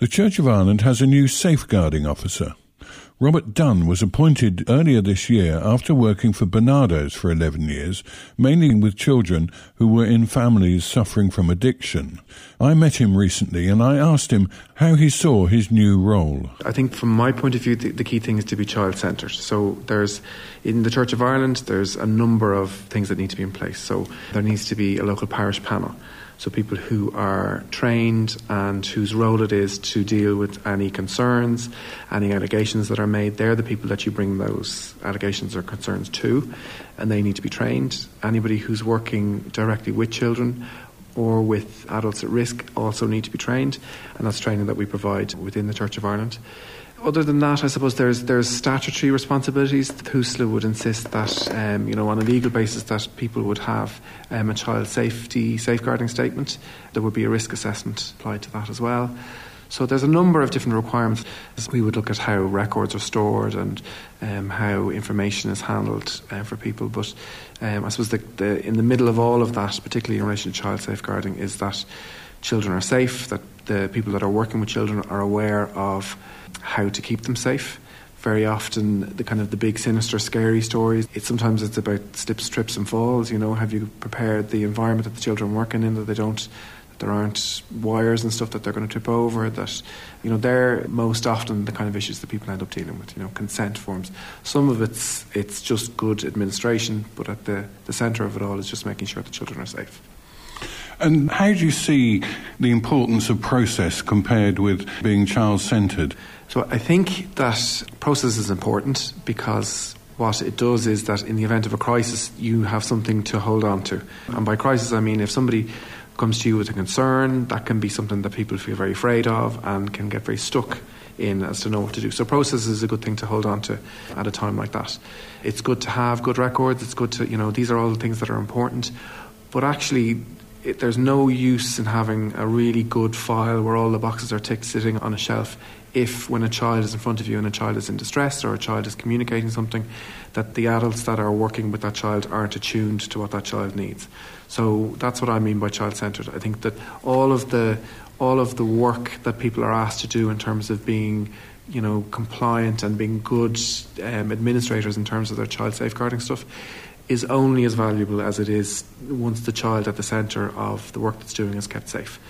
The Church of Ireland has a new safeguarding officer. Robert Dunn was appointed earlier this year after working for Barnardo's for 11 years, mainly with children who were in families suffering from addiction. I met him recently and I asked him how he saw his new role. I think from my point of view, the, the key thing is to be child centred. So there's, in the Church of Ireland, there's a number of things that need to be in place. So there needs to be a local parish panel so people who are trained and whose role it is to deal with any concerns, any allegations that are made, they're the people that you bring those allegations or concerns to, and they need to be trained. Anybody who's working directly with children or with adults at risk also need to be trained, and that's training that we provide within the Church of Ireland. Other than that, I suppose there's there's statutory responsibilities. TUSLA would insist that um, you know on a legal basis that people would have um, a child safety safeguarding statement. There would be a risk assessment applied to that as well. So there's a number of different requirements. We would look at how records are stored and um, how information is handled uh, for people. But um, I suppose the, the, in the middle of all of that, particularly in relation to child safeguarding, is that children are safe, that the people that are working with children are aware of how to keep them safe. Very often, the kind of the big, sinister, scary stories. Sometimes it's about slips, trips, and falls. You know, have you prepared the environment that the children are working in that they don't there aren't wires and stuff that they're going to trip over that you know they're most often the kind of issues that people end up dealing with you know consent forms. Some of it's it's just good administration but at the the center of it all is just making sure the children are safe. And how do you see the importance of process compared with being child centred so I think that process is important because what it does is that in the event of a crisis, you have something to hold on to. And by crisis, I mean if somebody comes to you with a concern, that can be something that people feel very afraid of and can get very stuck in as to know what to do. So process is a good thing to hold on to at a time like that. It's good to have good records. It's good to you know these are all the things that are important, but actually. It, there's no use in having a really good file where all the boxes are ticked sitting on a shelf if when a child is in front of you and a child is in distress or a child is communicating something, that the adults that are working with that child aren't attuned to what that child needs. So that's what I mean by child centred. I think that all of the all of the work that people are asked to do in terms of being you know compliant and being good um, administrators in terms of their child safeguarding stuff is only as valuable as it is once the child at the centre of the work that's doing is kept safe.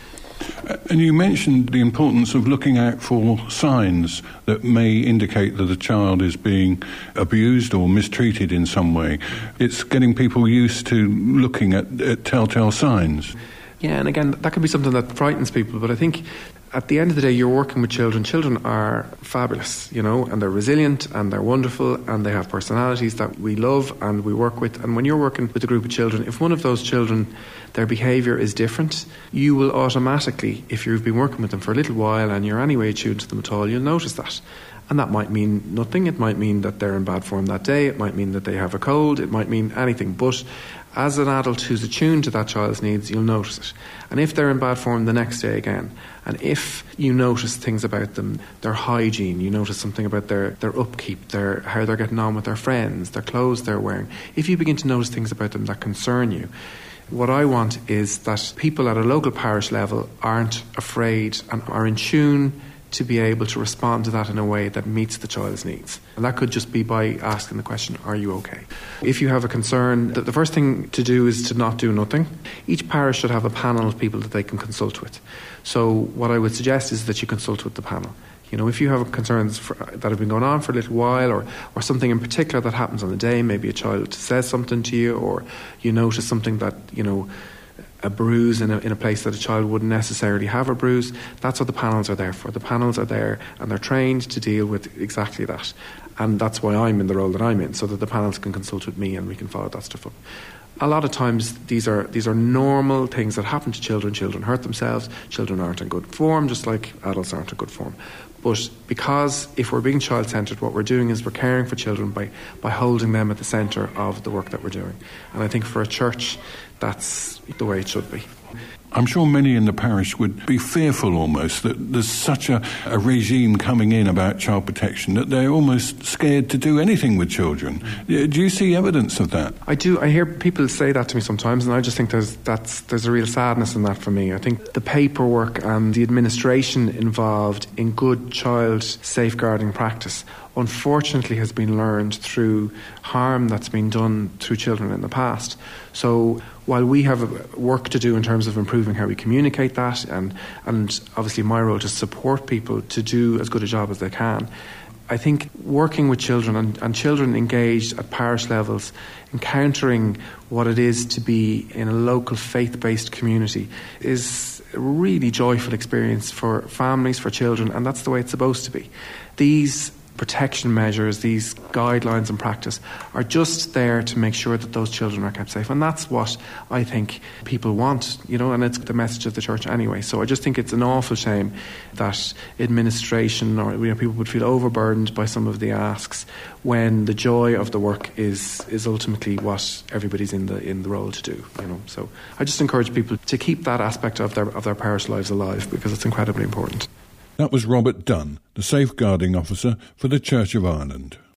And you mentioned the importance of looking out for signs that may indicate that a child is being abused or mistreated in some way. It's getting people used to looking at, at telltale signs. Yeah, and again, that can be something that frightens people, but I think at the end of the day, you're working with children. Children are fabulous, you know, and they're resilient and they're wonderful and they have personalities that we love and we work with. And when you're working with a group of children, if one of those children, their behaviour is different, you will automatically, if you've been working with them for a little while and you're anyway attuned to them at all, you'll notice that. And that might mean nothing. It might mean that they're in bad form that day. It might mean that they have a cold. It might mean anything. But as an adult who's attuned to that child's needs, you'll notice it. And if they're in bad form the next day again, and if you notice things about them, their hygiene, you notice something about their, their upkeep, their how they're getting on with their friends, their clothes they're wearing, if you begin to notice things about them that concern you, what I want is that people at a local parish level aren't afraid and are in tune to be able to respond to that in a way that meets the child's needs. And that could just be by asking the question, Are you okay? If you have a concern, the first thing to do is to not do nothing. Each parish should have a panel of people that they can consult with. So, what I would suggest is that you consult with the panel. You know, if you have concerns for, that have been going on for a little while, or, or something in particular that happens on the day, maybe a child says something to you, or you notice something that, you know, a bruise in a, in a place that a child wouldn't necessarily have a bruise. That's what the panels are there for. The panels are there and they're trained to deal with exactly that. And that's why I'm in the role that I'm in, so that the panels can consult with me and we can follow that stuff up. A lot of times these are these are normal things that happen to children. Children hurt themselves, children aren't in good form, just like adults aren't in good form. But because if we're being child centred, what we're doing is we're caring for children by, by holding them at the centre of the work that we're doing. And I think for a church, that's the way it should be. I'm sure many in the parish would be fearful almost that there's such a, a, regime coming in about child protection that they're almost scared to do anything with children. Uh, do you see evidence of that? I do. I hear people say that to me sometimes, and I just think there's that's there's a real sadness in that for me. I think the paperwork and the administration involved in good child safeguarding practice unfortunately has been learned through harm that's been done through children in the past. So while we have work to do in terms of improving how we communicate that, and, and obviously my role to support people to do as good a job as they can, I think working with children and, and, children engaged at parish levels, encountering what it is to be in a local faith based community is a really joyful experience for families, for children, and that's the way it's supposed to be. These protection measures, these guidelines and practice are just there to make sure that those children are kept safe. And that's what I think people want, you know, and it's the message of the church anyway. So I just think it's an awful shame that administration or you know, people would feel overburdened by some of the asks when the joy of the work is is ultimately what everybody's in the in the role to do, you know. So I just encourage people to keep that aspect of their of their parish lives alive because it's incredibly important. That was Robert Dunn, the safeguarding officer for the Church of Ireland.